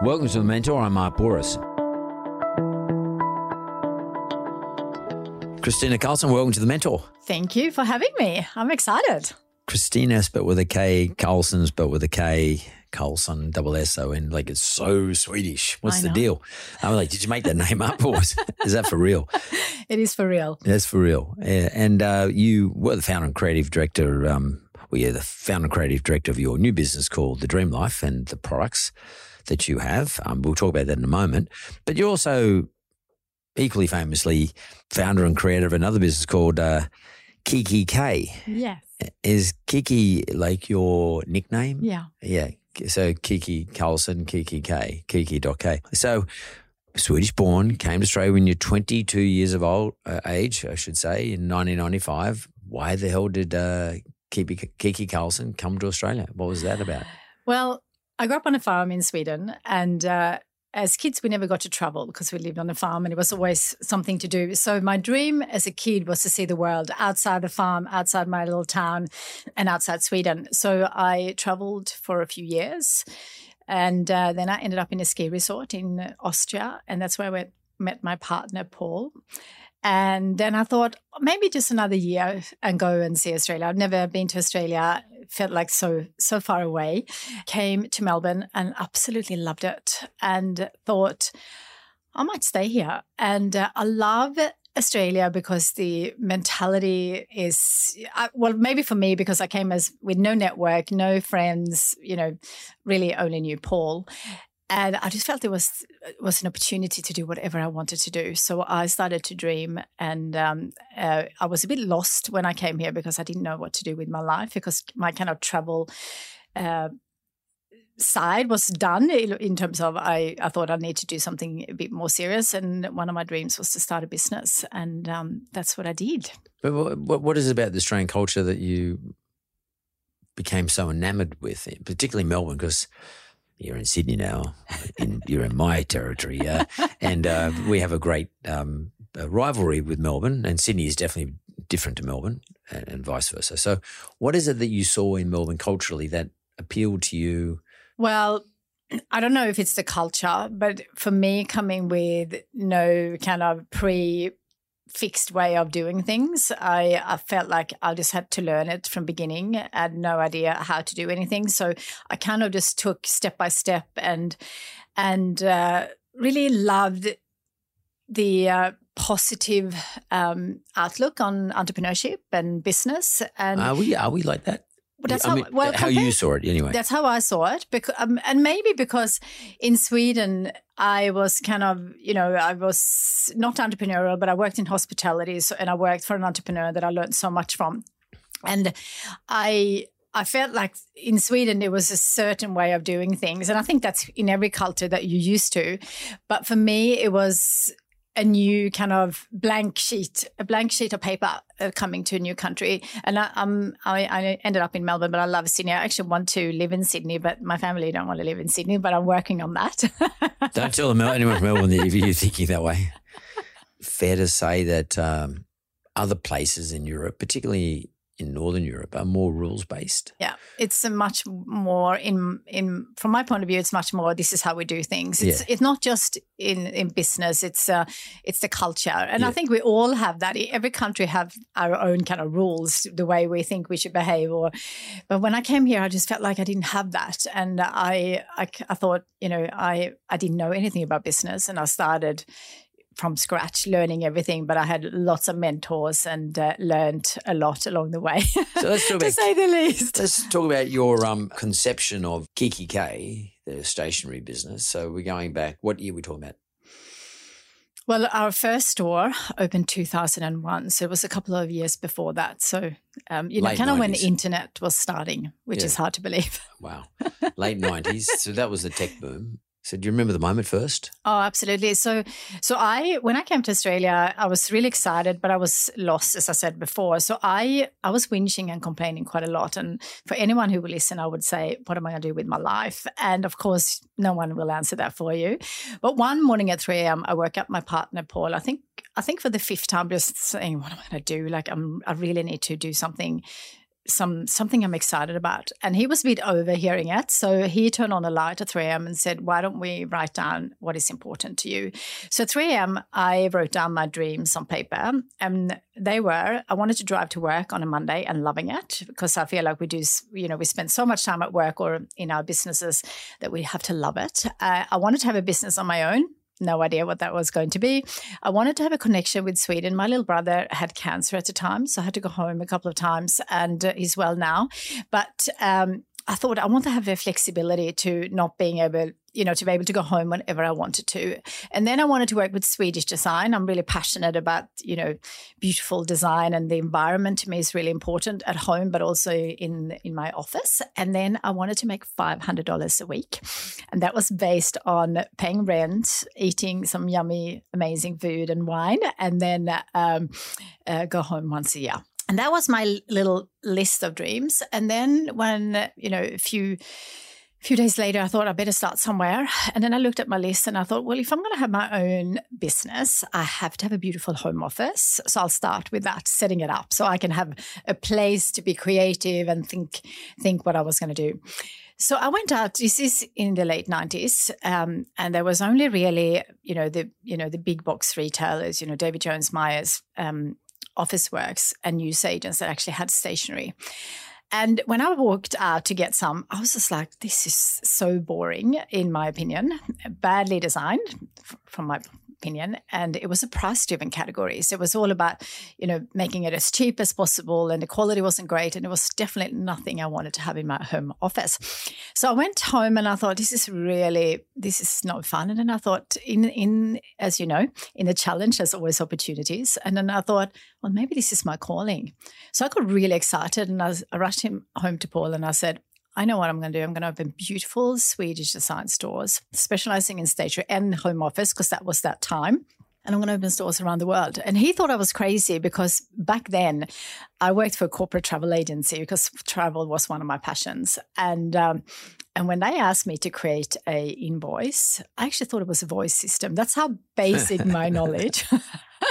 Welcome to The Mentor. I'm Mark Bouris. Kristina Karlsson, welcome to The Mentor. Thank you for having me. I'm excited. Kristina spelled with a K, Karlsson's, spelled with a K, Karlsson, double S O N. Like it's so Swedish. What's the deal? I'm like, did you make that name up or is, is that for real? It is for real. That's for real. Yeah. And uh, you were the founder and creative director. Um, well, you're the founder and creative director of your new business called The Dream Life and the products that you have. Um, we'll talk about that in a moment. But you're also equally famously founder and creator of another business called uh, kikki.K. Yes. Is Kiki like your nickname? Yeah. Yeah. So Kiki Karlsson, Kiki K, kikki.K. So Swedish born, came to Australia when you're 22 years of old uh, age, I should say, in 1995. Why the hell did uh, Kiki, Kiki Karlsson come to Australia? What was that about? Well, I grew up on a farm in Sweden, and uh, as kids, we never got to travel because we lived on a farm and it was always something to do. So, my dream as a kid was to see the world outside the farm, outside my little town, and outside Sweden. So, I traveled for a few years. And uh, then I ended up in a ski resort in Austria, and that's where I met my partner, Paul. And then I thought maybe just another year and go and see Australia. I've never been to Australia. Felt like so so far away. Came to Melbourne and absolutely loved it, and thought I might stay here. And uh, I love Australia because the mentality is I, well, maybe for me because I came as with no network, no friends. You know, really only knew Paul and I just felt it was was an opportunity to do whatever I wanted to do. So I started to dream, and um, uh, I was a bit lost when I came here because I didn't know what to do with my life because my kind of travel. Uh, side was done in terms of I, I thought I need to do something a bit more serious and one of my dreams was to start a business and um, that's what I did But what, what is it about the Australian culture that you became so enamored with, particularly Melbourne? Because you're in Sydney now, in, you're in my territory, and uh, we have a great um, uh rivalry with Melbourne, and Sydney is definitely different to Melbourne, and, and vice versa. So, what is it that you saw in Melbourne culturally that appealed to you? Well, I don't know if it's the culture, but for me, coming with no kind of pre fixed way of doing things, I, I felt like I just had to learn it from beginning. I had no idea how to do anything, so I kind of just took step by step and and uh, really loved the uh, positive um, outlook on entrepreneurship and business. And Are we are we like that? Well, that's I how- mean, well, how you saw it anyway. that's how I saw it, because, um, and maybe because in Sweden I was kind of, you know, I was not entrepreneurial, but I worked in hospitality, so, and I worked for an entrepreneur that I learned so much from, and I. I felt like in Sweden there was a certain way of doing things, and I think that's in every culture that you're used to. But for me, it was a new kind of blank sheet, a blank sheet of paper coming to a new country. And I, um, I, I ended up in Melbourne, but I love Sydney. I actually want to live in Sydney, but my family don't want to live in Sydney, but I'm working on that. Don't tell them, anyone from Melbourne that you're thinking that way. Fair to say that um, other places in Europe, particularly in Northern Europe are more rules based. Yeah, it's a much more in in from my point of view. It's much more. This is how we do things. It's Yeah. it's not just in in business. It's uh it's the culture, and Yeah. I think we all have that. Every country have our own kind of rules, the way we think we should behave. Or, but when I came here, I just felt like I didn't have that, and I I, I thought you know I I didn't know anything about business, and I started from scratch learning everything but i had lots of mentors and uh, learned a lot along the way So let's talk to about say the least let's talk about your um, conception of kikki.K, the stationery business. So we're going back. What year are we talking about? well our first store opened 2001 so it was a couple of years before that so um, you know kind of when the internet was starting which Yeah. is hard to believe Wow, late nineties. So that was the tech boom. So do you remember the moment first? Oh, absolutely. So, so I when I came to Australia, I was really excited, but I was lost, as I said before. So I I was whinging and complaining quite a lot. And for anyone who will listen, I would say, "What am I going to do with my life?" And of course, no one will answer that for you. But one morning at three a.m., I woke up my partner Paul. I think I think for the fifth time, just saying, "What am I going to do? Like, I'm I really need to do something." Some something I'm excited about. And he was a bit overhearing it. So he turned on a light at 3 a.m. and said, Why don't we write down what is important to you? So at 3 a.m., I wrote down my dreams on paper. And they were I wanted to drive to work on a Monday and loving it because I feel like we do, you know, we spend so much time at work or in our businesses that we have to love it. Uh, I wanted to have a business on my own no idea what that was going to be. I wanted to have a connection with Sweden. My little brother had cancer at the time, so I had to go home a couple of times, and uh, he's well now. But um, I thought I want to have the flexibility to not being able, you know, to be able to go home whenever I wanted to. And then I wanted to work with Swedish design. I'm really passionate about, you know, beautiful design and the environment to me is really important at home, but also in in my office. And then I wanted to make five hundred dollars a week, and that was based on paying rent, eating some yummy, amazing food and wine, and then um, uh, go home once a year. And that was my little list of dreams. And then when, you know, a few few days later, I thought I better start somewhere. And then I looked at my list and I thought, well, if I'm going to have my own business, I have to have a beautiful home office. So I'll start with that, setting it up so I can have a place to be creative and think think what I was going to do. So I went out. This is in the late nineties, um, and there was only really, you know, the you know the big box retailers, you know, David Jones, Myers, um, Officeworks, and news agents that actually had stationery. And when I walked out to get some, I was just like, this is so boring, in my opinion, badly designed, from my opinion. And it was a price driven category. So it was all about, you know, making it as cheap as possible. And the quality wasn't great. And it was definitely nothing I wanted to have in my home office. So I went home and I thought, this is really, this is not fun. And then I thought, in, in as you know, in a challenge, there's always opportunities. And then I thought, well, maybe this is my calling. So I got really excited and I, was, I rushed him home to Paul and I said, I know what I'm going to do. I'm going to open beautiful Swedish design stores, specializing in stationery and home office because that was that time. And I'm going to open stores around the world. And he thought I was crazy because back then I worked for a corporate travel agency because travel was one of my passions. And um, and when they asked me to create a invoice, I actually thought it was a voice system. That's how basic my knowledge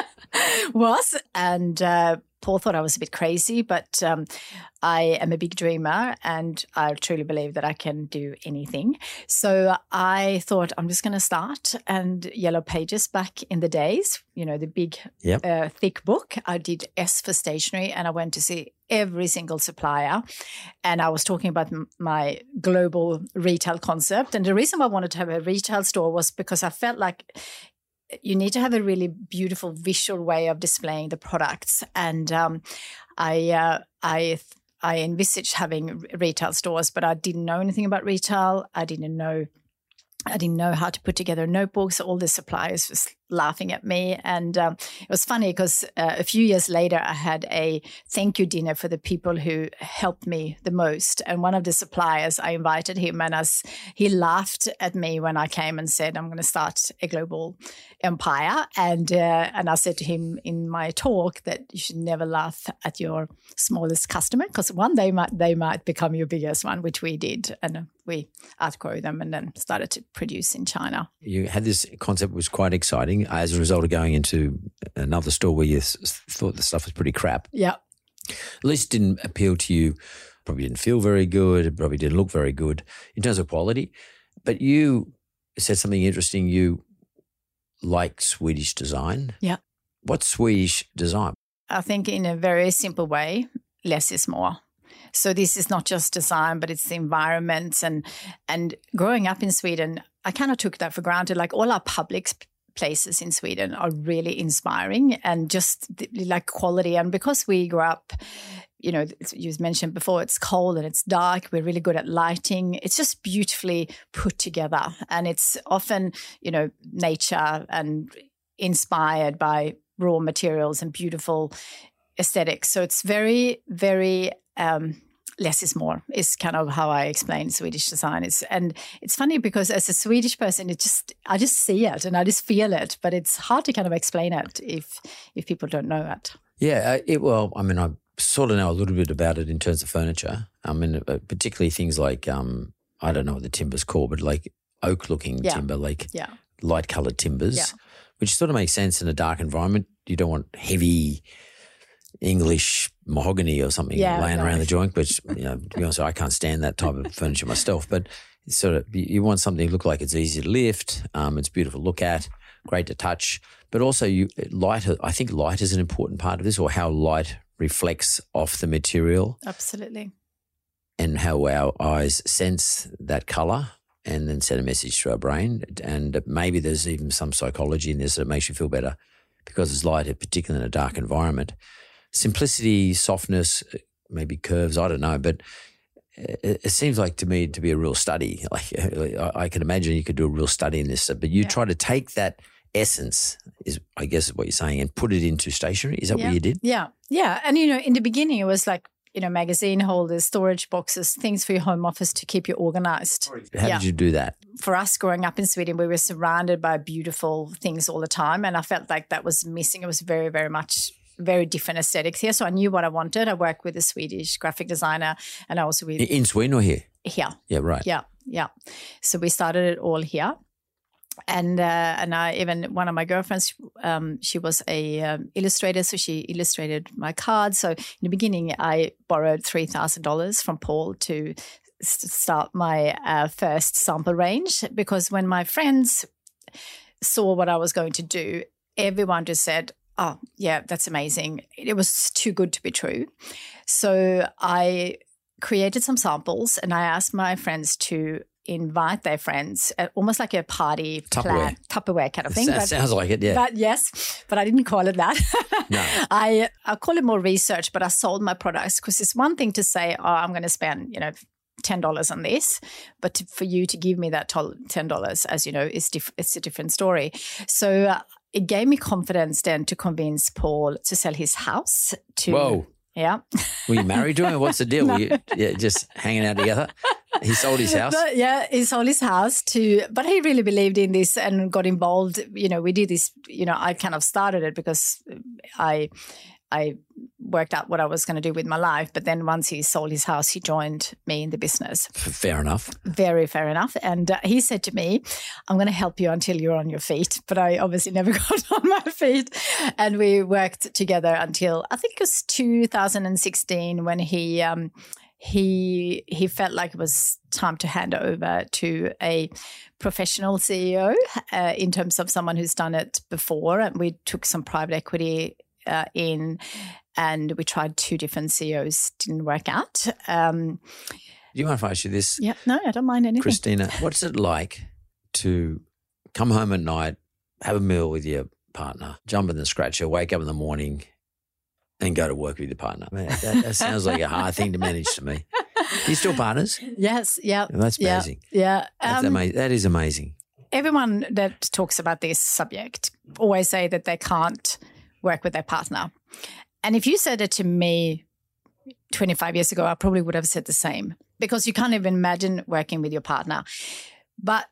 was. And uh, Paul thought I was a bit crazy, but um, I am a big dreamer and I truly believe that I can do anything. So I thought I'm just going to start. And Yellow Pages back in the days, you know, the big, Yep. uh, thick book, I did S for stationery and I went to see every single supplier. And I was talking about m- my global retail concept. And the reason why I wanted to have a retail store was because I felt like you need to have a really beautiful visual way of displaying the products. And um, I, uh, I, I envisaged having retail stores, but I didn't know anything about retail. I didn't know. I didn't know how to put together notebooks. All the suppliers was laughing at me, and um, it was funny because uh, a few years later, I had a thank you dinner for the people who helped me the most. And one of the suppliers, I invited him, and as he laughed at me when I came and said, "I'm going to start a global empire." And uh, and I said to him in my talk that you should never laugh at your smallest customer because one day might they might become your biggest one, which we did, and we outgrew them, and then started to produce in China. You had this concept was quite exciting as a result of going into another store where you thought the stuff was pretty crap. Yeah. At least didn't appeal to you. Probably didn't feel very good. Probably didn't look very good in terms of quality. But you said something interesting. You like Swedish design. Yeah. What's Swedish design? I think in a very simple way, less is more. So this is not just design, but it's the environment and and growing up in Sweden, I kind of took that for granted. Like all our public places in Sweden are really inspiring and just like quality. And because we grew up, you know, you mentioned before, it's cold and it's dark. We're really good at lighting. It's just beautifully put together, and it's often, you know, nature and inspired by raw materials and beautiful aesthetics. So it's very, very um, less is more is kind of how I explain Swedish design. Is and it's funny because as a Swedish person it just I just see it and I just feel it but it's hard to kind of explain it if if people don't know it. Yeah uh, it well I mean I sort of know a little bit about it in terms of furniture. I mean uh, particularly things like um I don't know what the timber's called but like oak looking Yeah. timber like yeah. light colored timbers Yeah. which sort of makes sense in a dark environment. You don't want heavy English mahogany or something Yeah, laying around the joint, which you know, to be honest, I can't stand that type of furniture myself. But it's sort of you you want something to look like it's easy to lift, um, it's beautiful to look at, great to touch, but also you light. I think light is an important part of this, or how light reflects off the material absolutely and how our eyes sense that color and then send a message to our brain. And maybe there's even some psychology in this that makes you feel better because it's light, particularly in a dark environment. Simplicity, softness, maybe curves, I don't know, but it, it seems like to me to be a real study. Like I, I can imagine you could do a real study in this, but you Yeah. try to take that essence is I guess is what you're saying and put it into stationery. Is that Yeah. what you did? yeah yeah and you know in the beginning it was like you know magazine holders storage boxes things for your home office to keep you organized How Yeah. did you do that? for us growing up in Sweden, we were surrounded by beautiful things all the time. And I felt like that was missing. It was very, very much very different aesthetics here. So I knew what I wanted. I worked with a Swedish graphic designer and I also with In Sweden or here? here. Yeah, right. Yeah, yeah. So we started it all here. And uh, and I even one of my girlfriends, um, she was a um, illustrator, so she illustrated my cards. So in the beginning, I borrowed three thousand dollars from Paul to s- start my uh, first sample range because when my friends saw what I was going to do, everyone just said, "Oh, yeah, that's amazing." It was too good to be true. So I created some samples and I asked my friends to invite their friends, uh, almost like a party Tupperware. plan, Tupperware kind of thing. That but- sounds like it, yeah. but yes, but I didn't call it that. No. I I call it more research, but I sold my products because it's one thing to say, oh, I'm going to spend, you know, ten dollars on this, but to, for you to give me that ten dollars, as you know, is diff- it's a different story. So uh, it gave me confidence then to convince Paul to sell his house. To Whoa. yeah, Were you married to him? What's the deal? Were you yeah, just hanging out together? He sold his house. But yeah, he sold his house to, but he really believed in this and got involved. You know, we did this. You know, I kind of started it because I, I worked out what I was going to do with my life. But then once he sold his house, he joined me in the business. Fair enough. Very fair enough. And uh, he said to me, "I'm going to help you until you're on your feet." But I obviously never got on my feet, and we worked together until I think it was 2016 when he. Um, he he felt like it was time to hand over to a professional CEO uh, in terms of someone who's done it before, and we took some private equity uh, in, and we tried two different CEOs, didn't work out. Um, Do you mind if I ask you this, yeah, no, I don't mind anything. Kristina? What's it like to come home at night, have a meal with your partner, jump in the scratcher, wake up in the morning, and go to work with your partner? Man, that, that sounds like a hard thing to manage to me. you still partners? Yes, yeah, That's amazing. yeah. That's Um, amazing. That is amazing. everyone that talks about this subject always say that they can't work with their partner. And if you said it to me 25 years ago, I probably would have said the same because you can't even imagine working with your partner. But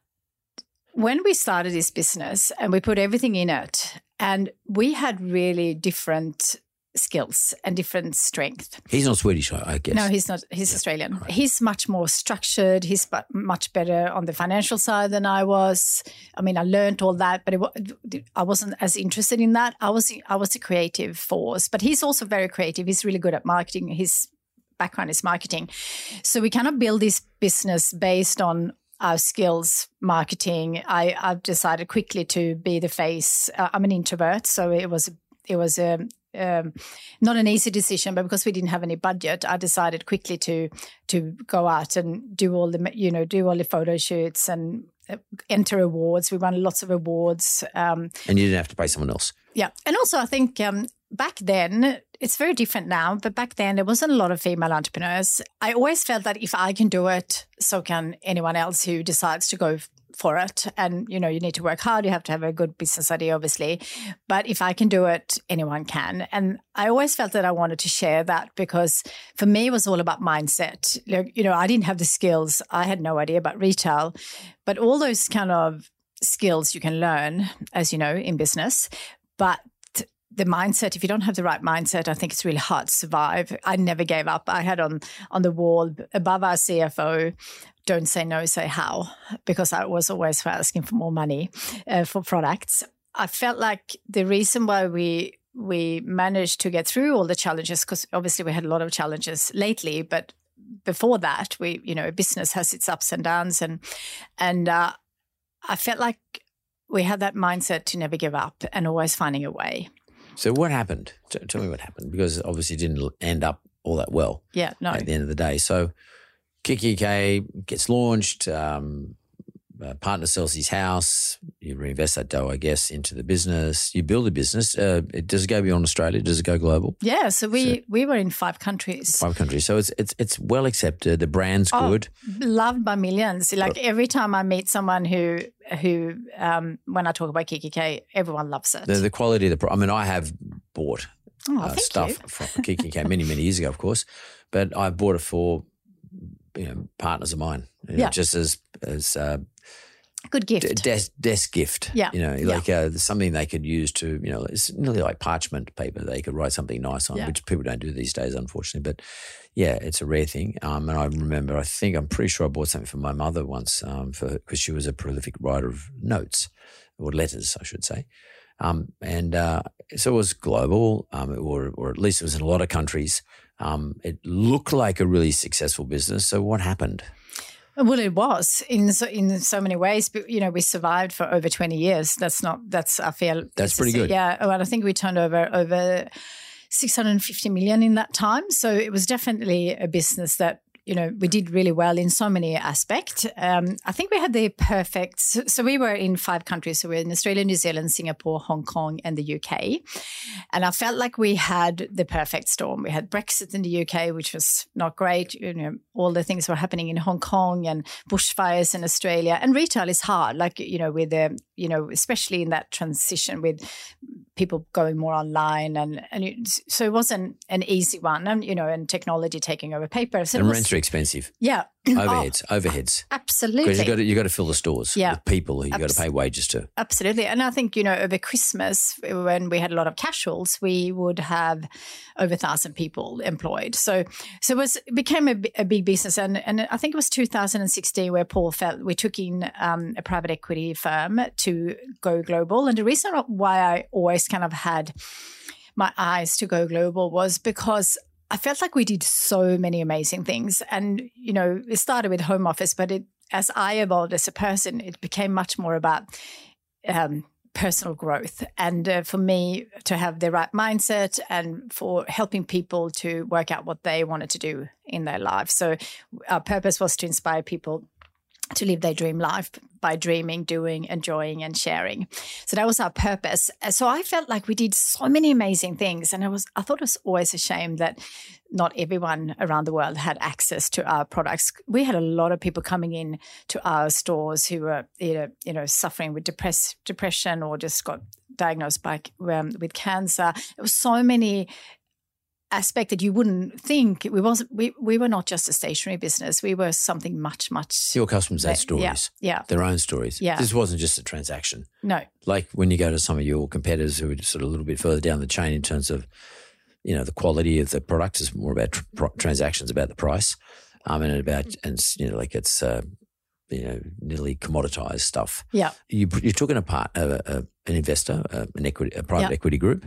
when we started this business and we put everything in it, and we had really different skills and different strength. He's not Swedish, I I guess. No, he's not. He's Australian. He's much more structured. He's much better on the financial side than I was. I mean, I learned all that, but it, I wasn't as interested in that. I was I was a creative force, but he's also very creative. He's really good at marketing. His background is marketing, so we cannot build this business based on our skills marketing i i've decided quickly to be the face uh, i'm an introvert so it was it was um, um, not an easy decision but because we didn't have any budget i decided quickly to to go out and do all the you know do all the photo shoots and uh, enter awards we won lots of awards um, And you didn't have to pay someone else. yeah. And also, I think um, back then, it's very different now, but back then, there wasn't a lot of female entrepreneurs. I always felt that if I can do it, so can anyone else who decides to go for it. And, you know, you need to work hard. You have to have a good business idea, obviously. But if I can do it, anyone can. And I always felt that I wanted to share that because for me, it was all about mindset. Like, you know, I didn't have the skills. I had no idea about retail, but all those kind of skills you can learn, as you know, in business. But the mindset, if you don't have the right mindset, I think it's really hard to survive. I never gave up. I had on on the wall above our CFO, don't say no, say how, because I was always asking for more money uh, for products. I felt like the reason why we we managed to get through all the challenges, because obviously we had a lot of challenges lately, but before that, we you know business has its ups and downs, and and uh, I felt like we had that mindset to never give up and always finding a way. So what happened? T- tell me what happened because obviously it didn't end up all that well Yeah, no, at the end of the day. So kikki.K gets launched. Um, uh, partner sells his house. You reinvest that dough, I guess, into the business. You build a business. Uh, it, does it go beyond Australia? Does it go global? yeah. So we we were in five countries. Five countries. So it's it's it's well accepted. The brand's Oh, good. loved by millions. Like every time I meet someone who who um, when I talk about kikki.K, everyone loves it. The, the quality of the. I mean, I have bought oh, uh, stuff you. from kikki.K many many years ago, of course, but I bought it for you know partners of mine. you know, Yeah. just as as uh, Good gift. d- desk desk gift. Yeah. you know, Yeah. like uh, something they could use to you know, it's nearly like parchment paper. They could write something nice on, Yeah. which people don't do these days, unfortunately. But yeah, it's a rare thing. Um, and I remember, I think I'm pretty sure I bought something for my mother once, um, for because she was a prolific writer of notes or letters, I should say. Um, and uh, so it was global, um, or or at least it was in a lot of countries. Um, it looked like a really successful business. So what happened? Well, it was in so, in so many ways. But you know, we survived for over twenty years. That's not. That's I feel. That's pretty good. Yeah. Well, I think we turned over over six hundred and fifty million in that time. So it was definitely a business that you know we did really well in so many aspects. Um, I think we had the perfect. So, so we were in five countries. So we are in Australia, New Zealand, Singapore, Hong Kong, and the UK. And I felt like we had the perfect storm. We had Brexit in the UK, which was not great. You know, all the things were happening in Hong Kong and bushfires in Australia. And retail is hard, like, you know, with the, you know, especially in that transition with people going more online. And, and it, so it wasn't an easy one. And, you know, and technology taking over paper. So And was- rents are expensive. yeah. Overheads, overheads. Absolutely. Because you got to you got to fill the stores Yeah. with people who you've got to pay wages to. Absolutely. And I think, you know, over Christmas, when we had a lot of casuals, we would have over a thousand people employed. So so it was it became a, a big business. And, and I think it was 2016 where Paul felt we took in um, a private equity firm to go global. And the reason why I always kind of had my eyes to go global was because I felt like we did so many amazing things. And, you know, it started with home office, but it as I evolved as a person, it became much more about um, personal growth. And uh, for me to have the right mindset and for helping people to work out what they wanted to do in their lives. So our purpose was to inspire people to live their dream life by dreaming, doing, enjoying, and sharing. So that was our purpose. So I felt like we did so many amazing things, and I was I thought it was always a shame that not everyone around the world had access to our products. We had a lot of people coming in to our stores who were you know suffering with depress, depression or just got diagnosed by um, with cancer. There was so many aspect that you wouldn't think we wasn't we, we were not just a stationary business we were something much much Your customers had stories, yeah their own stories. Yeah. This wasn't just a transaction. no Like when you go to some of your competitors who are sort of a little bit further down the chain in terms of you know the quality of the product is more about tr- transactions about the price um, and about and you know like it's uh, you know nearly commoditized stuff Yeah. you you took in a part uh, uh, an investor uh, an equity a private Yeah. equity group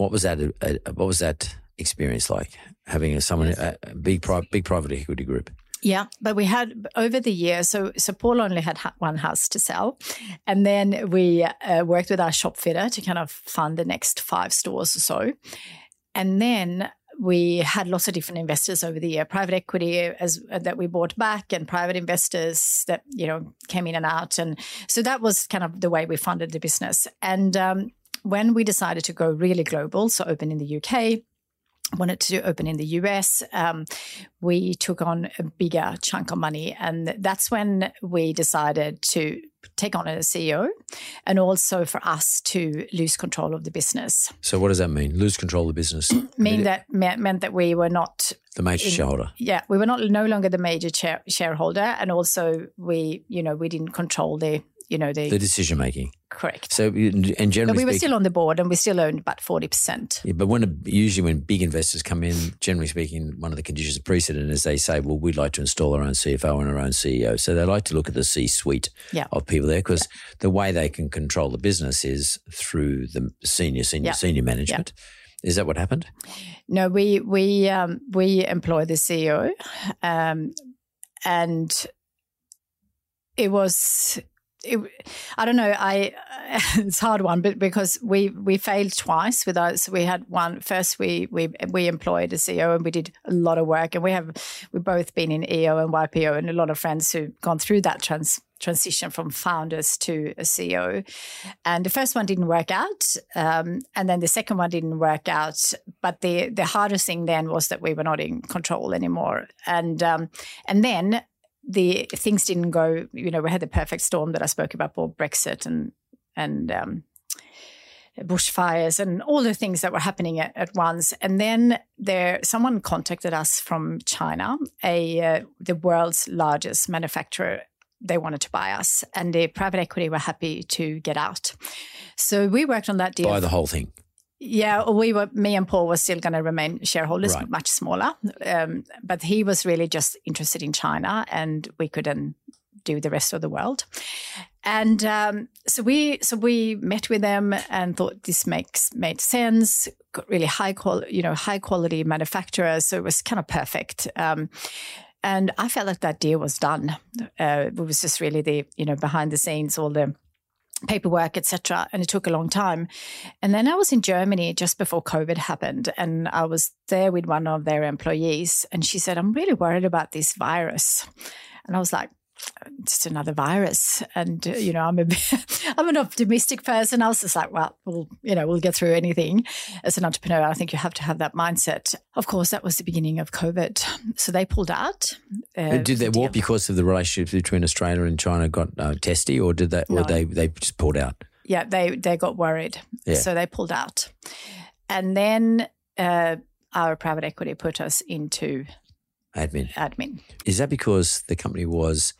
what was that uh, what was that experience like having a, someone a, a big pri- big private equity group Yeah, but we had over the years. So, so Paul only had ha- one house to sell, and then we uh, worked with our shop fitter to kind of fund the next five stores or so, and then we had lots of different investors over the year, private equity as uh, that we bought back, and private investors that you know came in and out, and so that was kind of the way we funded the business. And um, when we decided to go really global, so open in the UK, wanted to open in the US, um, we took on a bigger chunk of money. And that's when we decided to take on a CEO and also for us to lose control of the business. so what does that mean lose control of the business Mean that me- meant that we were not the major in- shareholder yeah, we were not no longer the major chair, shareholder, and also we, you know, we didn't control the, you know, the, the decision making correct. so and But generally we were speaking, still on the board, and we still owned about forty percent. Yeah, but when a, usually when big investors come in, generally speaking, one of the conditions of precedent is they say, "Well, we'd like to install our own CFO and our own CEO." So they like to look at the C-suite Yeah. of people there because the way they can control the business is through the senior, senior, Yeah. senior management. Is that what happened? No, we we um, we employ the CEO, um, and it was. It, I don't know. I it's a hard one, but because we we failed twice with us, we had one first. We we we employed a CEO and we did a lot of work, and we have we've both been in EO and YPO, and a lot of friends who've gone through that trans transition from founders to a CEO. And the first one didn't work out, um, and then the second one didn't work out. But the the hardest thing then was that we were not in control anymore, and um, and then the things didn't go. You know, we had the perfect storm that I spoke about, for Brexit and and um, bushfires and all the things that were happening at, at once. And then there, someone contacted us from China, a uh, the world's largest manufacturer. They wanted to buy us, and the private equity were happy to get out. So we worked on that deal. Buy the whole thing. Yeah, we were. Me and Paul were still going to remain shareholders, Right. much smaller. Um, but he was really just interested in China, and we couldn't do the rest of the world. And um, so we, so we met with them and thought this makes made sense. Got really high quality, you know, high quality manufacturer. So it was kind of perfect. Um, and I felt like that deal was done. Uh, it was just really the, you know, behind the scenes, all the paperwork, etc. And it took a long time. And then I was in Germany just before COVID happened, and I was there with one of their employees, and she said, "I'm really worried about this virus," and I was like. Just another virus, and uh, you know I'm a bit, I'm an optimistic person. I was just like, well, we'll you know we'll get through anything. As an entrepreneur, I think you have to have that mindset. Of course, that was the beginning of COVID, so they pulled out. Uh, did they walk because of the relationship between Australia and China got uh, testy, or did they, or they they just pulled out? yeah, they they got worried, Yeah. so they pulled out, and then uh, our private equity put us into Admin. admin. Is that because the company was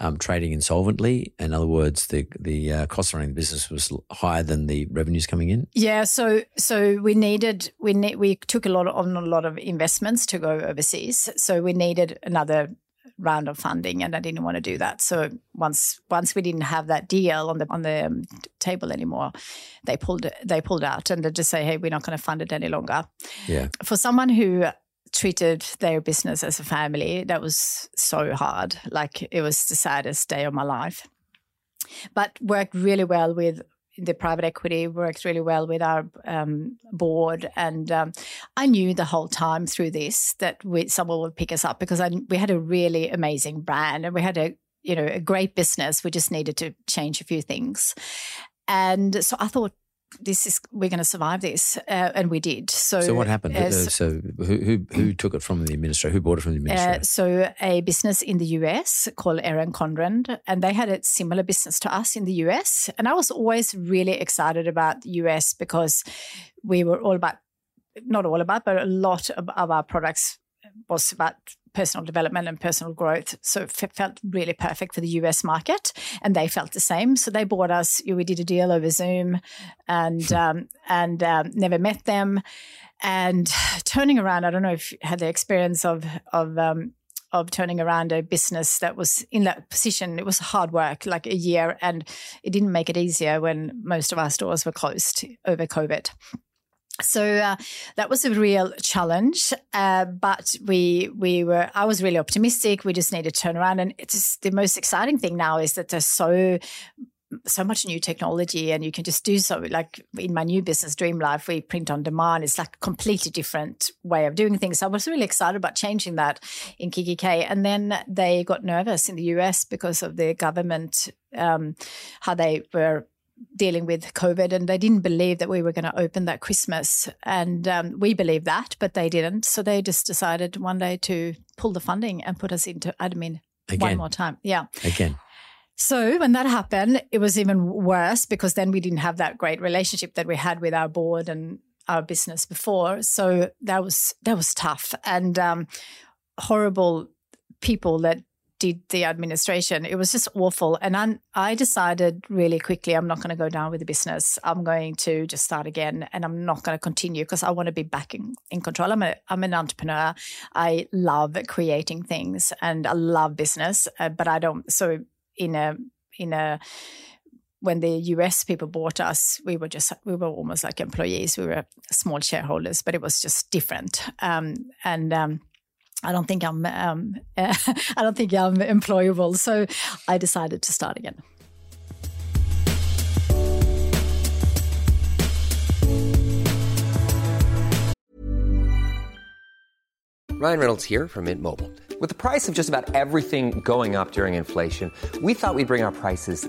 um, trading insolvently? In other words, the the uh, cost of running the business was higher than the revenues coming in. Yeah, so so we needed we ne- we took a lot of, on a lot of investments to go overseas, so we needed another round of funding, and I didn't want to do that. So once once we didn't have that deal on the on the um, table anymore, they pulled they pulled out and they just say, hey, we're not going to fund it any longer. Yeah. for someone who treated their business as a family, that was so hard. Like it was the saddest day of my life. But worked really well with the private equity, worked really well with our um, board. And um, I knew the whole time through this that we, someone would pick us up because I, we had a really amazing brand and we had a you know a great business. We just needed to change a few things. And so I thought, this is we're going to survive this, uh, and we did. So, So what happened? uh, Uh, so who, who who took it from the administrator? Who bought it from the administrator? uh, so a business in the US called Erin Condren, and they had a similar business to us in the US. And I was always really excited about the US because we were all about, not all about, but a lot of, of our products was about personal development and personal growth. So it felt really perfect for the US market, and they felt the same. So they bought us. We did a deal over Zoom, and um, and um, never met them. And turning around, I don't know if you had the experience of of um, of turning around a business that was in that position. It was hard work, like a year, and it didn't make it easier when most of our stores were closed over COVID. So uh, that was a real challenge, uh, but we we were. I was really optimistic. We just needed to turn around, and it's the most exciting thing now is that there's so so much new technology and you can just do so like in my new business dream life we print on demand it's like a completely different way of doing things so i was really excited about changing that in kikki.K and then they got nervous in the us because of the government um, how they were dealing with covid and they didn't believe that we were going to open that christmas and um, we believed that but they didn't so they just decided one day to pull the funding and put us into admin Again. one more time yeah Again. so when that happened, it was even worse because then we didn't have that great relationship that we had with our board and our business before. So that was that was tough and um, horrible people that did the administration. It was just awful. And I, I decided really quickly, I'm not going to go down with the business. I'm going to just start again and I'm not going to continue because I want to be back in, in control. I'm, a, I'm an entrepreneur. I love creating things and I love business, uh, but I don't. So in a, in a, when the US people bought us, we were just we were almost like employees. We were small shareholders, but it was just different. Um, and um, I don't think I'm um, I don't think I'm employable. So I decided to start again. Ryan Reynolds here from Mint Mobile. With the price of just about everything going up during inflation, we thought we'd bring our prices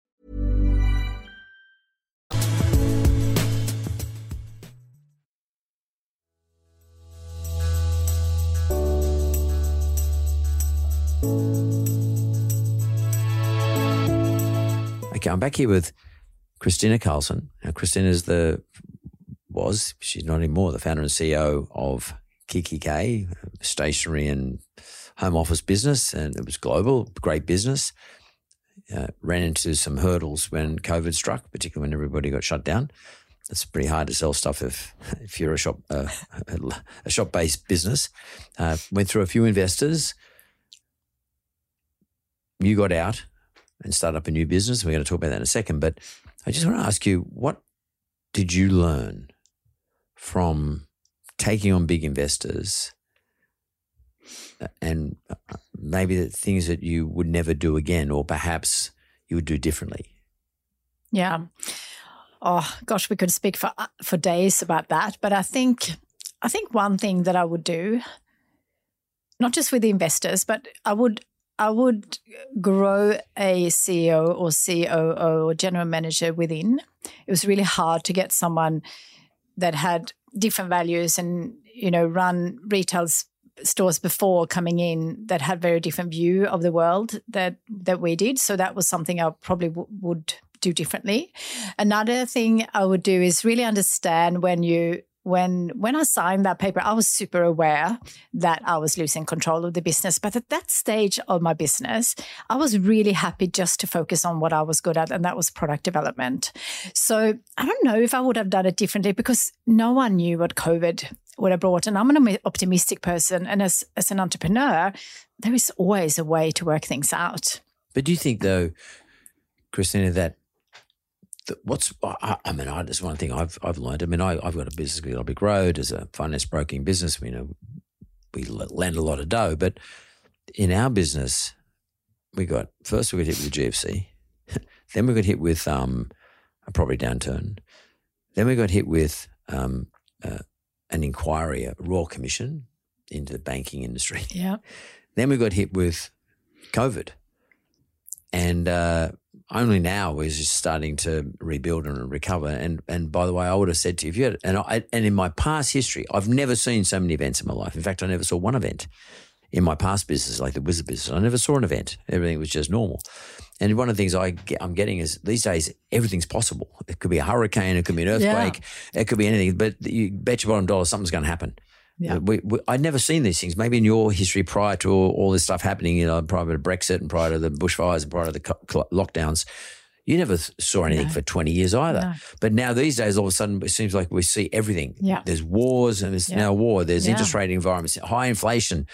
Okay, I'm back here with Kristina Karlsson. Now, Kristina is the was she's not anymore the founder and CEO of kikki.K, stationery and home office business, and it was global, great business. Uh, ran into some hurdles when COVID struck, particularly when everybody got shut down. It's pretty hard to sell stuff if if you're a shop uh, a shop based business. Uh, went through a few investors. You got out and start up a new business. We're going to talk about that in a second. But I just want to ask you, what did you learn from taking on big investors and uh, maybe the things that you would never do again, or perhaps you would do differently? Yeah. Oh gosh, we could speak for uh, for days about that. But I think I think one thing that I would do, not just with the investors, but I would I would grow a CEO or COO or general manager within. It was really hard to get someone that had different values and you know run retail stores before coming in that had very different view of the world that that we did. So that was something I probably w- would do differently. Another thing I would do is really understand when you when when I signed that paper, I was super aware that I was losing control of the business. But at that stage of my business, I was really happy just to focus on what I was good at, and that was product development. So I don't know if I would have done it differently because no one knew what COVID would have brought. And I'm an optimistic person, and as as an entrepreneur, there is always a way to work things out. But do you think, though, Kristina, that what's I, I mean, I, that's one thing I've I've learned. I mean, I, I've got a business called Big Road as a finance broking business. We You know, we lend a lot of dough, but in our business, we got first we got hit with the GFC, then we got hit with um, a property downturn, then we got hit with um, uh, an inquiry, a royal commission into the banking industry. Yeah. Then we got hit with COVID, and uh, only now we're just starting to rebuild and recover. And and by the way, I would have said to you, if you had, and I, and in my past history, I've never seen so many events in my life. In fact, I never saw one event in my past business, like the wizard business. I never saw an event. Everything was just normal. And one of the things I get, I'm getting is these days everything's possible. It could be a hurricane, it could be an earthquake, yeah. it could be anything. But you bet your bottom dollar something's going to happen. Yeah. We, we, I'd never seen these things. Maybe in your history prior to all, all, this stuff happening, you know, prior to Brexit and prior to the bushfires and prior to the lockdowns, you never saw anything no. for 20 years either. No. But now these days, all of a sudden, it seems like we see everything. Yeah. There's wars and there's yeah. now war. There's yeah. interest rate environments, high inflation.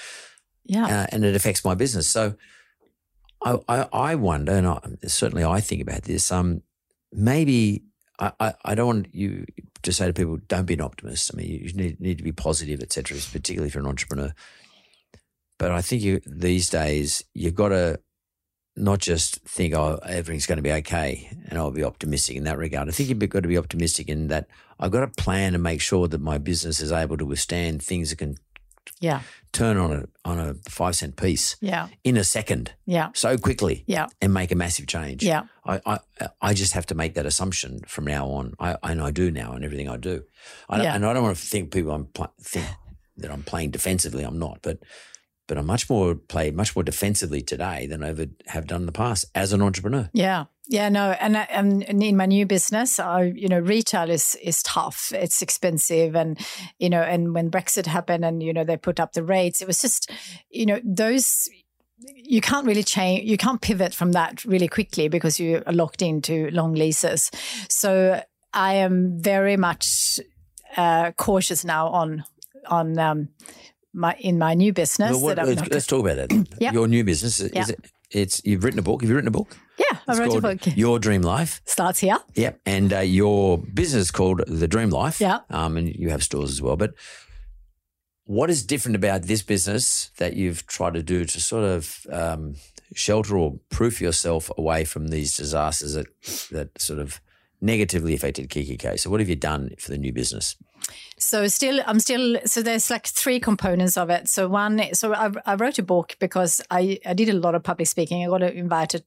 Yeah. Uh, and it affects my business. So I, I, I wonder, and I, certainly I think about this, um, maybe I, I, I, don't want you to say to people, don't be an optimist. I mean, you need, need to be positive, etc. particularly if you're an entrepreneur. But I think you these days, you've got to not just think, oh, everything's going to be okay and I'll be optimistic in that regard. I think you've got to be optimistic in that I've got to plan and make sure that my business is able to withstand things that can yeah turn on a on a five cent piece yeah. in a second yeah. so quickly yeah. and make a massive change. Yeah. I I, I just have to make that assumption from now on. I and I do now in everything I do. I, yeah. and I don't want to think people I'm pl- think that I'm playing defensively. I'm not but but I'm much more play much more defensively today than I ever have done in the past as an entrepreneur. Yeah. Yeah, no, and, and in my new business, I, you know, retail is is tough. It's expensive, and you know, and when Brexit happened, and you know, they put up the rates, it was just, you know, those you can't really change you can't pivot from that really quickly because you are locked into long leases. So i am very much uh, cautious now on on um, my in my new business well, what, let's, let's, talk about it yep. your new business is yep. it it's you've written a book have you written a book yeah, I wrote a book. Your Dream Life starts here. Yep, and uh, your business called The Dream Life. Yeah, um, and you have stores as well. But what is different about this business that you've tried to do to sort of um, shelter or proof yourself away from these disasters that that sort of negatively affected Kikki.K? So, what have you done for the new business? So still, I'm still. So there's like three components of it. So one, so I, I, wrote a book because I, I did a lot of public speaking. I got invited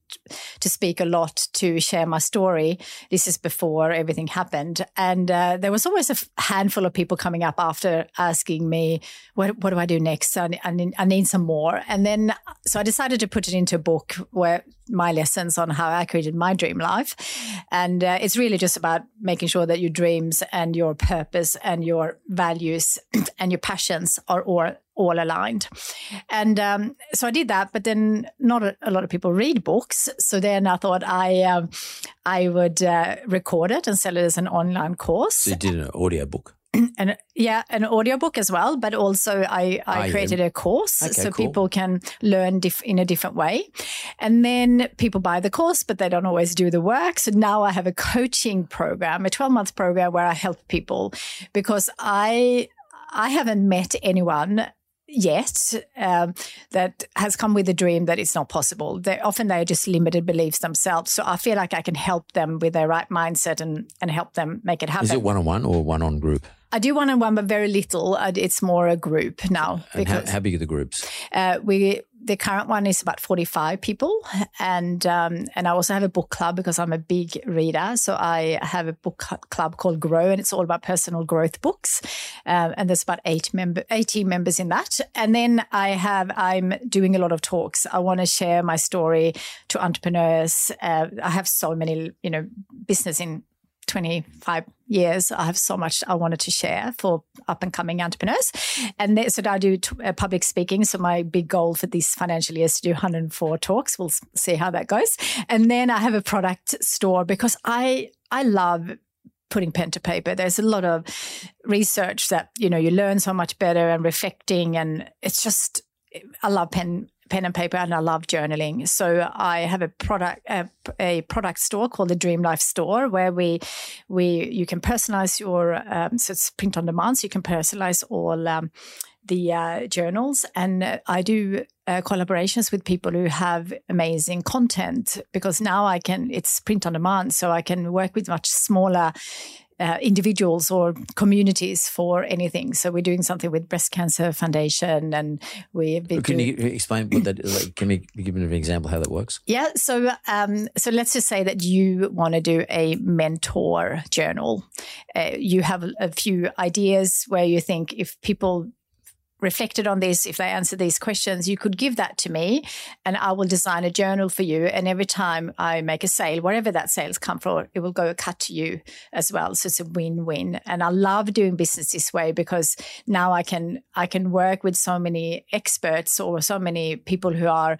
to speak a lot to share my story. This is before everything happened, and uh, there was always a handful of people coming up after asking me, "What what do I do next? I, I, need, I need some more." And then, so I decided to put it into a book where my lessons on how I created my dream life, and uh, it's really just about making sure that your dreams and your purpose and your values and your passions are all all aligned. And um, so I did that, but then not a, a, lot of people read books. So then I thought I um, I would uh, record it and sell it as an online course. So you did an audio book. and yeah, an audiobook as well, but also I, I created a course okay, so cool. people can learn diff- in a different way. And then people buy the course, but they don't always do the work. So now I have a coaching program, a 12 month program where I help people because I I haven't met anyone yet um, that has come with a dream that it's not possible. They often they're just limited beliefs themselves. So I feel like I can help them with their right mindset and and help them make it happen. Is it one on one or one on group? I do one on one, but very little. It's more a group now. And how, how, big are the groups? Uh, we the current one is about 45 people and um, and I also have a book club because I'm a big reader so I have a book club called Grow and it's all about personal growth books um, and there's about eight member 18 members in that and then I have I'm doing a lot of talks I want to share my story to entrepreneurs uh, I have so many you know business in 25 years, I have so much I wanted to share for up and coming entrepreneurs. And so I do t- uh, public speaking. So my big goal for this financial year is to do 104 talks. We'll see how that goes. And then I have a product store because I I love putting pen to paper. There's a lot of research that, you know, you learn so much better and reflecting and it's just I love pen pen and paper and I love journaling. So I have a product a, a product store called the Dream Life Store where we we you can personalize your um, so it's print on demand. So you can personalize all. Um, the uh, journals and uh, I do uh, collaborations with people who have amazing content because now I can it's print on demand so I can work with much smaller uh, individuals or communities for anything. So we're doing something with Breast Cancer Foundation, and we've been. Can doing- you explain what that? Like, can we give an example how that works? Yeah, so um, so let's just say that you want to do a mentor journal. Uh, you have a, a few ideas where you think if people reflected on this, if they answer these questions, you could give that to me and I will design a journal for you. And every time I make a sale, wherever that sales come from, it will go a cut to you as well. So it's a win-win. And I love doing business this way because now I can I can work with so many experts or so many people who are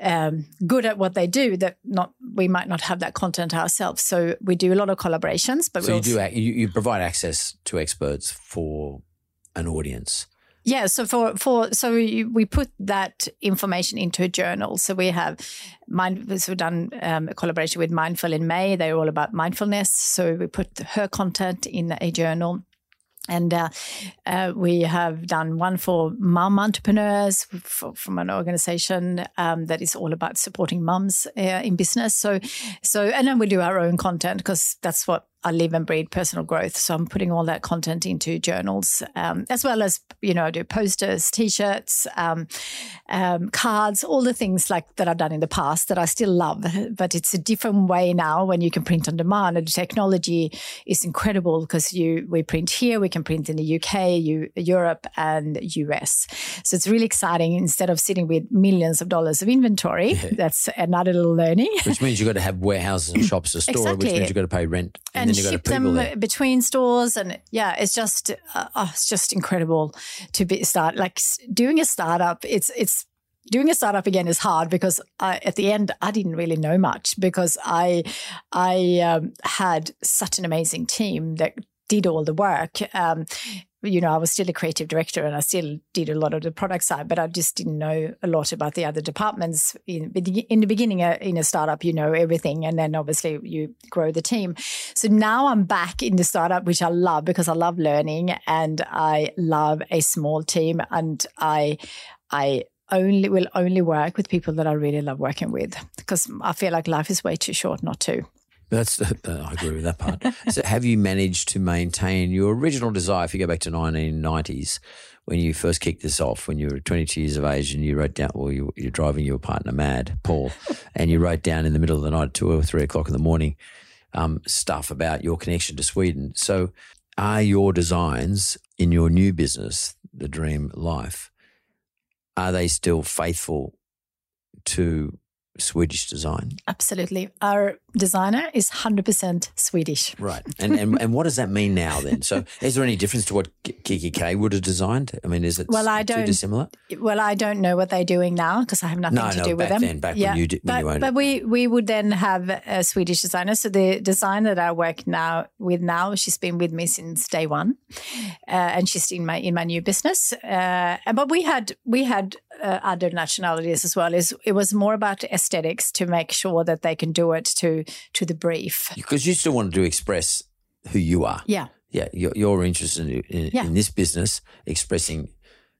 um, good at what they do that not we might not have that content ourselves. So we do a lot of collaborations, but So you also- do you, you provide access to experts for an audience. Yeah, so for for so we, put that information into a journal. So we have mind. We've done um, a collaboration with Mindful in May. They're all about mindfulness. So we put her content in a journal. And uh, uh, we have done one for mom entrepreneurs f- from an organization um, that is all about supporting mums uh, in business. So, so and then we do our own content because that's what I live and breathe personal growth. So I'm putting all that content into journals, um, as well as you know I do posters, t-shirts, um, um, cards, all the things like that I've done in the past that I still love. But it's a different way now when you can print on demand. And the technology is incredible because you we print here, we can print in the UK, you, Europe, and US. So it's really exciting. Instead of sitting with millions of dollars of inventory, that's another little learning. Which means you've got to have warehouses and shops to store, exactly. which means you've got to pay rent, and, and ship them between stores and yeah it's just uh, oh, it's just incredible to be start like doing a startup it's it's doing a startup again is hard because I, at the end I didn't really know much because I I um, had such an amazing team that did all the work. Um, you know, I was still a creative director and I still did a lot of the product side, but I just didn't know a lot about the other departments. In, in the beginning, uh, in a startup, you know everything, and then obviously you grow the team. So now I'm back in the startup, which I love because I love learning and I love a small team, and I, I only will only work with people that I really love working with because I feel like life is way too short not to. That's uh, I agree with that part. so, have you managed to maintain your original desire? If you go back to 1990s, when you first kicked this off, when you were 22 years of age, and you wrote down, well, you, you're driving your partner mad, Paul, and you wrote down in the middle of the night, two or three o'clock in the morning, um, stuff about your connection to Sweden. So, are your designs in your new business, the Dream Life, are they still faithful to Swedish design? Absolutely. Our designer is 100% Swedish. Right. And, and and what does that mean now then? So is there any difference to what kikki.K would have designed? I mean, is it Well, I don't- dissimilar? Well, I don't know what they're doing now because I have nothing No, to no, do with back them. then, back when you did- when but, you owned but we we would then have a Swedish designer. So the designer that I work now with now, she's been with me since day one, uh, and she's in my in my new business. Uh, but we had we had uh, other nationalities as well. Is it was more about aesthetics to make sure that they can do it to to the brief. Because you still wanted to express who you are. Yeah. Yeah. You're, you're interested in, in, Yeah. in this business, expressing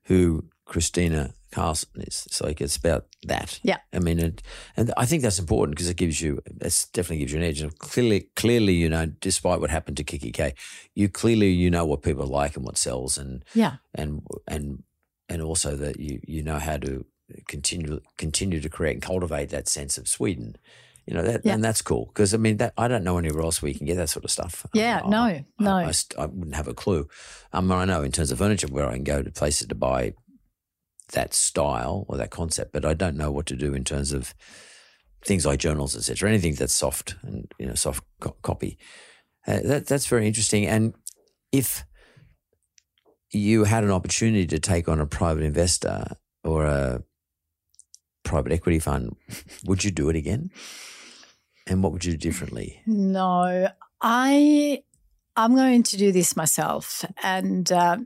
who Kristina Karlsson is. So like it's about that. Yeah. I mean, and, and I think that's important because it gives you, it definitely gives you an edge. And clearly, clearly, you know, despite what happened to kikki.K, you clearly, you know what people like and what sells and, Yeah. and and and also that you you know how to continue continue to create and cultivate that sense of Sweden. You know that, Yeah. and that's cool because I mean that I don't know anywhere else where you can get that sort of stuff. Yeah, I- no, I, no. I, I, I wouldn't have a clue. Um, I know in terms of furniture where I can go to places to buy that style or that concept, but I don't know what to do in terms of things like journals, etc. Anything that's soft and you know soft co- copy. Uh, that that's very interesting. And if you had an opportunity to take on a private investor or a private equity fund, would you do it again? And what would you do differently? No, I I'm going to do this myself, and uh,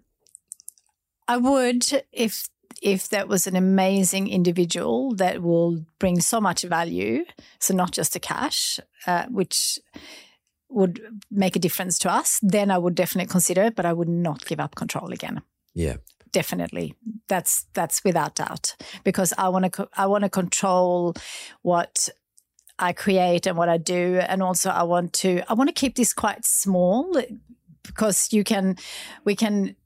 I would if if that was an amazing individual that will bring so much value, so not just the cash, uh, which would make a difference to us, then I would definitely consider it, but I would not give up control again. Yeah. Definitely. That's that's without doubt because I want to I want to control what I create and what I do and also I want to I want to keep this quite small because you can we can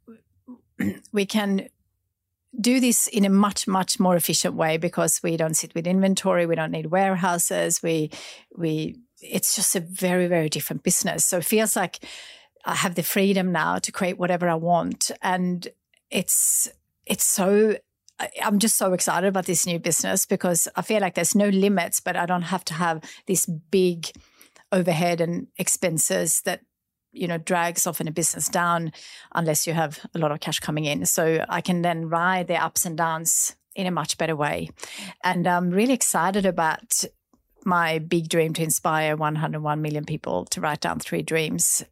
we can do this in a much much more efficient way because we don't sit with inventory we don't need warehouses we we it's just a very very different business. So it feels like i have the freedom now to create whatever i want. And it's it's so I'm just so excited about this new business because I feel like there's no limits, but I don't have to have this big overhead and expenses that you know drags often a business down unless you have a lot of cash coming in. So I can then ride the ups and downs in a much better way, and I'm really excited about my big dream to inspire 101 million people to write down three dreams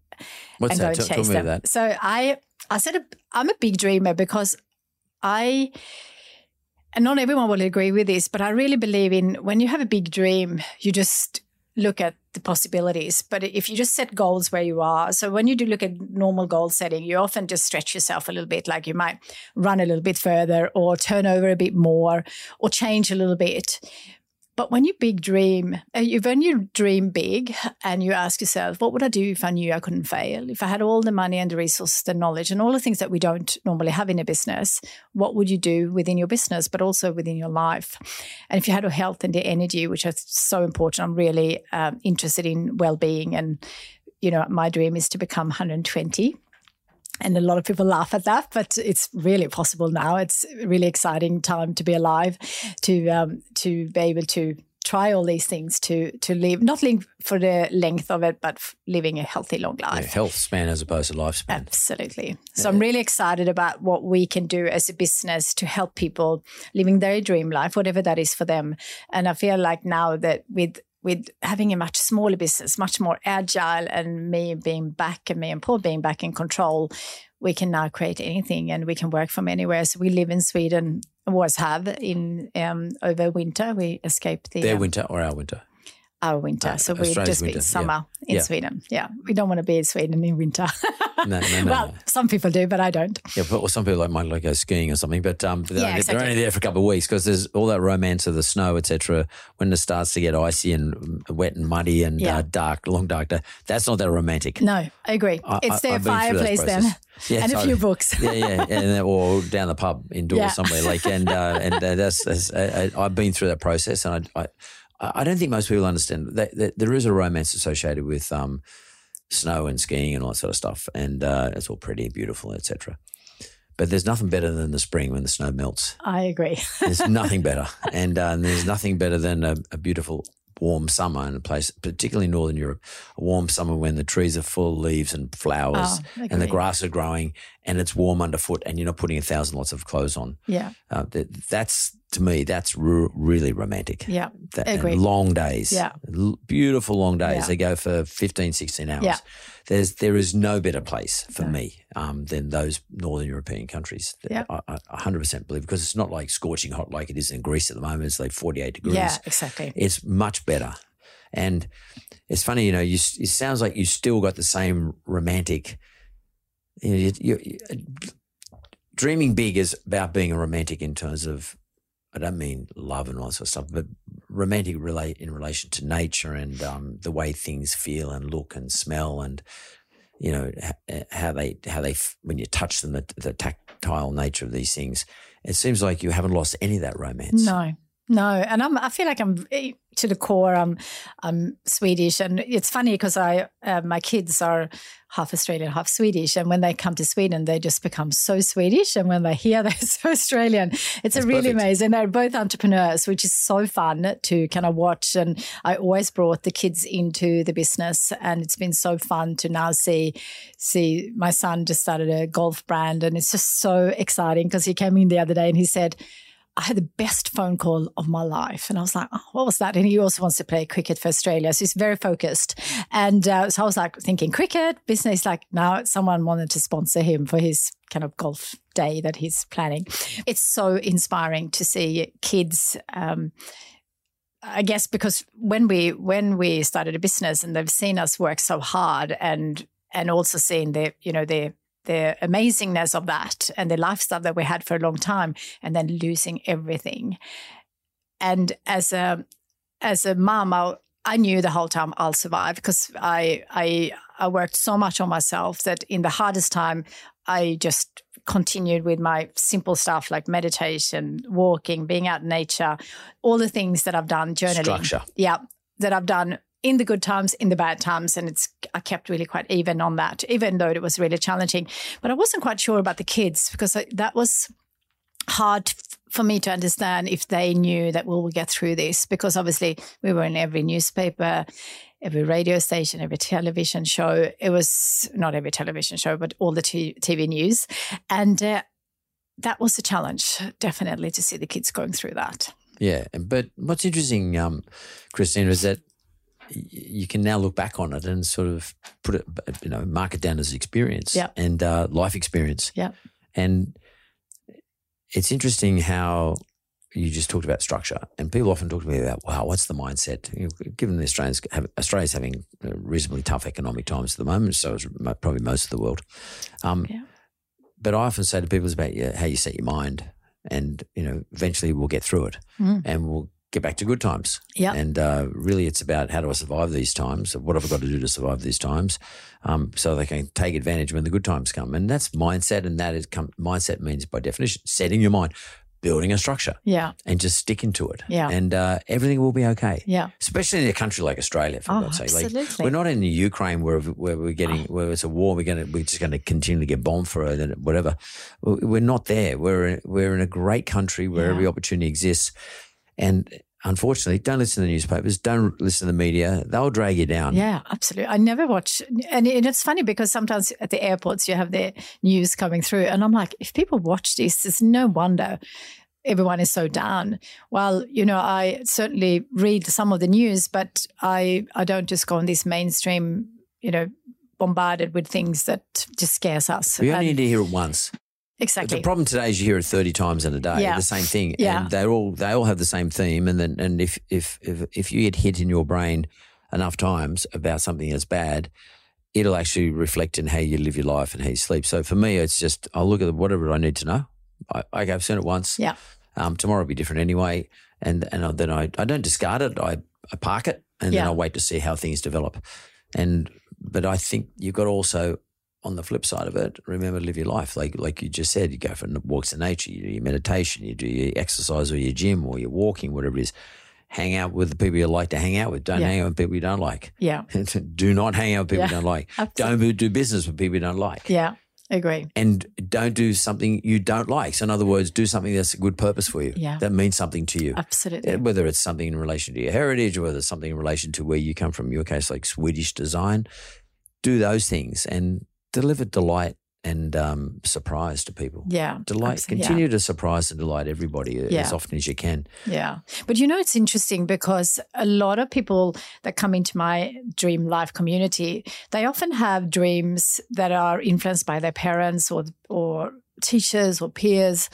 What's and that? go and tell chase them. that. So I I said I'm a big dreamer because I and not everyone will agree with this, but I really believe in when you have a big dream, you just look at the possibilities. But if you just set goals where you are, so when you do look at normal goal setting, you often just stretch yourself a little bit, like you might run a little bit further or turn over a bit more or change a little bit. But when you big dream, uh, when you dream big and you ask yourself, what would I do if I knew I couldn't fail? If I had all the money and the resources, the knowledge, and all the things that we don't normally have in a business, what would you do within your business, but also within your life? And if you had your health and the energy, which is so important, I'm really um, interested in well being. And, you know, my dream is to become 120 and a lot of people laugh at that, but it's really possible now. It's a really exciting time to be alive, to um, to be able to try all these things, to to live not live for the length of it, but living a healthy long Yeah, life. health span as opposed to lifespan. Absolutely. So I'm really excited about what we can do as a business to help people living their dream life, whatever that is for them. And I feel like now that with with having a much smaller business, much more agile, and me being back and me and Paul being back in control, we can now create anything and we can work from anywhere. So we live in Sweden, always have in um, over winter. We escape the Their um, winter or our winter? Our winter. Uh, so we Australia's just be winter, yeah. summer in Yeah. Sweden. Yeah, we don't want to be in Sweden in winter. No, no, no. well, some people do, but I don't. Yeah, but well, some people like might like go skiing or something, but um, they're, Yeah, only, exactly. they're only there for a couple of weeks because there's all that romance of the snow, etc. When it starts to get icy and wet and muddy and Yeah. uh, dark, long dark day, that's not that romantic. No, I agree. I- it's I- the I've been through that fireplace then. Yeah, and a few books. yeah, yeah, and then- or down the pub indoors Yeah. somewhere. Like, and uh, and uh, that's, that's I, I've been through that process, and I, I I don't think most people understand that, that there is a romance associated with um, snow and skiing and all that sort of stuff, and uh, it's all pretty, beautiful, etc. But there's nothing better than the spring when the snow melts. I agree. There's nothing better, and, uh, there's nothing better than a, a beautiful warm summer in a place, particularly in Northern Europe, a warm summer when the trees are full of leaves and flowers, Oh, and the grass are growing, and it's warm underfoot, and you're not putting a thousand lots of clothes on. yeah, Uh, that, that's to me, that's r- really romantic. yeah, That, long days, Yeah. L- beautiful long days. Yeah. They go for 15, 16 hours. Yeah. There's there is no better place for No. me um, than those northern European countries. Yeah. I, I 100% believe because it's not like scorching hot like it is in Greece at the moment. It's like 48 degrees. yeah, exactly. It's much better. And it's funny, you know, you, it sounds like you still got the same romantic. You you, you, dreaming big is about being a romantic in terms of, I don't mean love and all that sort of stuff, but romantic relate in relation to nature and um, the way things feel and look and smell and you know how they how they when you touch them the, the tactile nature of these things. It seems like you haven't lost any of that romance. No, no, and I'm. I feel like I'm eh, to the core. I'm. I'm Swedish, and it's funny because I uh, my kids are half Australian, half Swedish, and when they come to Sweden, they just become so Swedish, and when they're here, they're so Australian. It's That's a really perfect. amazing. They're both entrepreneurs, which is so fun to kind of watch. And I always brought the kids into the business, and it's been so fun to now see see my son just started a golf brand, and it's just so exciting because he came in the other day and he said. I had the best phone call of my life. And I was like, oh, what was that? And he also wants to play cricket for Australia. So he's very focused. And uh, so I was like thinking cricket, business, like now someone wanted to sponsor him for his kind of golf day that he's planning. It's so inspiring to see kids. Um, I guess because when we when we started a business and they've seen us work so hard and and also seeing the you know the the amazingness of that and the lifestyle that we had for a long time and then losing everything and as a as a mom I, I knew the whole time I'll survive because I I I worked so much on myself that in the hardest time I just continued with my simple stuff like meditation, walking, being out in nature, all the things that I've done, journaling. Structure. Yeah, that I've done in the good times, in the bad times, and it's I kept really quite even on that, even though it was really challenging. But I wasn't quite sure about the kids because I, that was hard for me to understand if they knew that we will get through this because obviously we were in every newspaper every radio station every television show. It was not every television show but all the t- tv news. And uh, that was a challenge definitely to see the kids going through that. Yeah, but what's interesting, um, Kristina, is that you can now look back on it and sort of put it, you know, mark it down as experience Yeah. and uh, life experience. Yeah. And it's interesting how you just talked about structure, and people often talk to me about, wow, what's the mindset? You know, given the Australians have, Australia's having uh, reasonably tough economic times at the moment, so is probably most of the world. Um, Yeah. But I often say to people, it's about yeah, how you set your mind, and you know, eventually we'll get through it, and we'll get back to good times. Yeah. And uh, really, it's about how do I survive these times? What have I got to do to survive these times? Um, so they can take advantage when the good times come. And that's mindset. And that is come, mindset means by definition setting your mind, building a structure, yeah and just sticking to it. Yeah. And uh, everything will be okay. yeah Especially in a country like Australia, for Oh, God's sake. Like absolutely. we're not in the Ukraine where where we're getting where it's a war. We're going to we're just going to continue to get bombed for it and whatever. We're not there. We're we're in a great country where Yeah. every opportunity exists, and unfortunately, don't listen to the newspapers. Don't listen to the media. They'll drag you down. Yeah, absolutely. I never watch, and it's funny because sometimes at the airports you have the news coming through, and I'm like, if people watch this, it's no wonder everyone is so down. Well, you know, I certainly read some of the news, but I I don't just go on this mainstream, you know, bombarded with things that just scares us. We only And- need to hear it once. Exactly. The problem today is you hear it thirty times in a day. Yeah. The same thing, Yeah. and they all they all have the same theme. And then and if if if if you get hit in your brain enough times about something that's bad, it'll actually reflect in how you live your life and how you sleep. So for me, it's just I'll look at whatever I need to know. I, okay, I've seen it once. Yeah. Um, tomorrow will be different anyway, and and then I I don't discard it. I I park it, and then Yeah. I wait to see how things develop. And but I think you've got to also on the flip side of it, remember to live your life. Like like you just said, you go for walks in nature, you do your meditation, you do your exercise or your gym or your walking, whatever it is. Hang out with the people you like to hang out with. Don't Yeah. hang out with people you don't like. yeah, do not hang out with people Yeah, you don't like. absolutely. Don't do business with people you don't like. yeah, agree. And don't do something you don't like. So in other words, do something that's a good purpose for you. Yeah. That means something to you. Absolutely. Whether it's something in relation to your heritage or whether it's something in relation to where you come from, your case, like Swedish design, do those things and deliver delight and um, surprise to people. Yeah, Delight. abso- yeah. Continue to surprise and delight everybody uh, Yeah. as often as you can. Yeah. But you know, it's interesting because a lot of people that come into my dream life community, they often have dreams that are influenced by their parents or, or teachers or peers.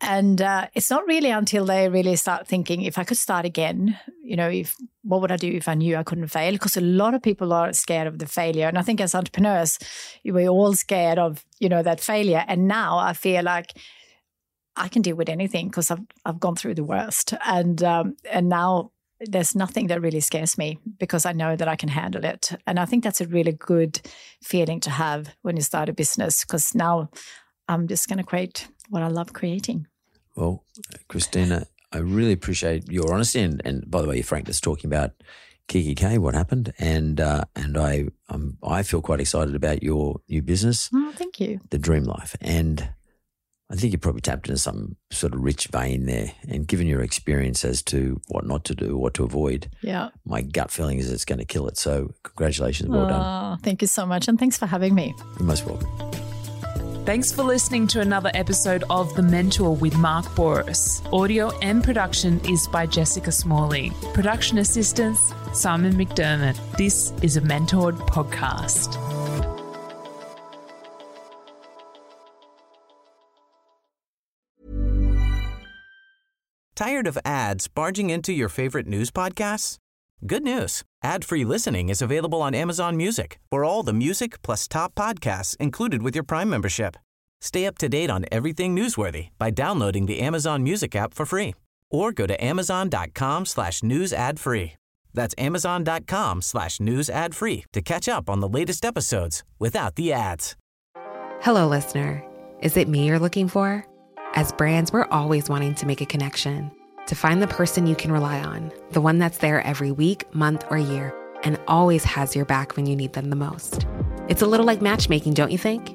And uh, it's not really until they really start thinking, if I could start again, you know, if what would I do if I knew I couldn't fail? Because a lot of people are scared of the failure. And I think as entrepreneurs, we're all scared of, you know, that failure. And now I feel like I can deal with anything because I've I've gone through the worst, and um, and now there's nothing that really scares me because I know that I can handle it, and I think that's a really good feeling to have when you start a business because now I'm just going to create what I love creating. Well, Kristina, I really appreciate your honesty and, and by the way, your frankness talking about kikki.K, what happened, and uh, and I um, I feel quite excited about your new business, Oh, thank you. the Dream Life, and I think you probably tapped into some sort of rich vein there, and given your experience as to what not to do, what to avoid, Yeah. my gut feeling is it's going to kill it. So congratulations, well done. Oh, thank you so much, and thanks for having me. You're most welcome. Thanks for listening to another episode of The Mentor with Mark Bouris. Audio and production is by Jessica Smalley. Production assistance, Simon McDermott. This is a Mentored podcast. Tired of ads barging into your favorite news podcasts? Good news. Ad-free listening is available on Amazon Music for all the music plus top podcasts included with your Prime membership. Stay up to date on everything newsworthy by downloading the Amazon Music app for free or go to amazon.com slash news ad free. That's amazon.com slash news ad free to catch up on the latest episodes without the ads. Hello, listener. Is it me you're looking for? As brands, we're always wanting to make a connection, to find the person you can rely on, the one that's there every week, month, or year, and always has your back when you need them the most. It's a little like matchmaking, don't you think?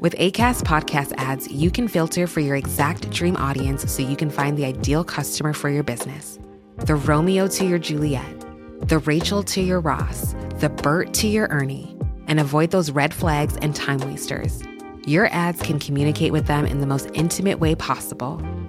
With ACAST podcast ads, you can filter for your exact dream audience so you can find the ideal customer for your business. The Romeo to your Juliet, the Rachel to your Ross, the Bert to your Ernie, and avoid those red flags and time wasters. Your ads can communicate with them in the most intimate way possible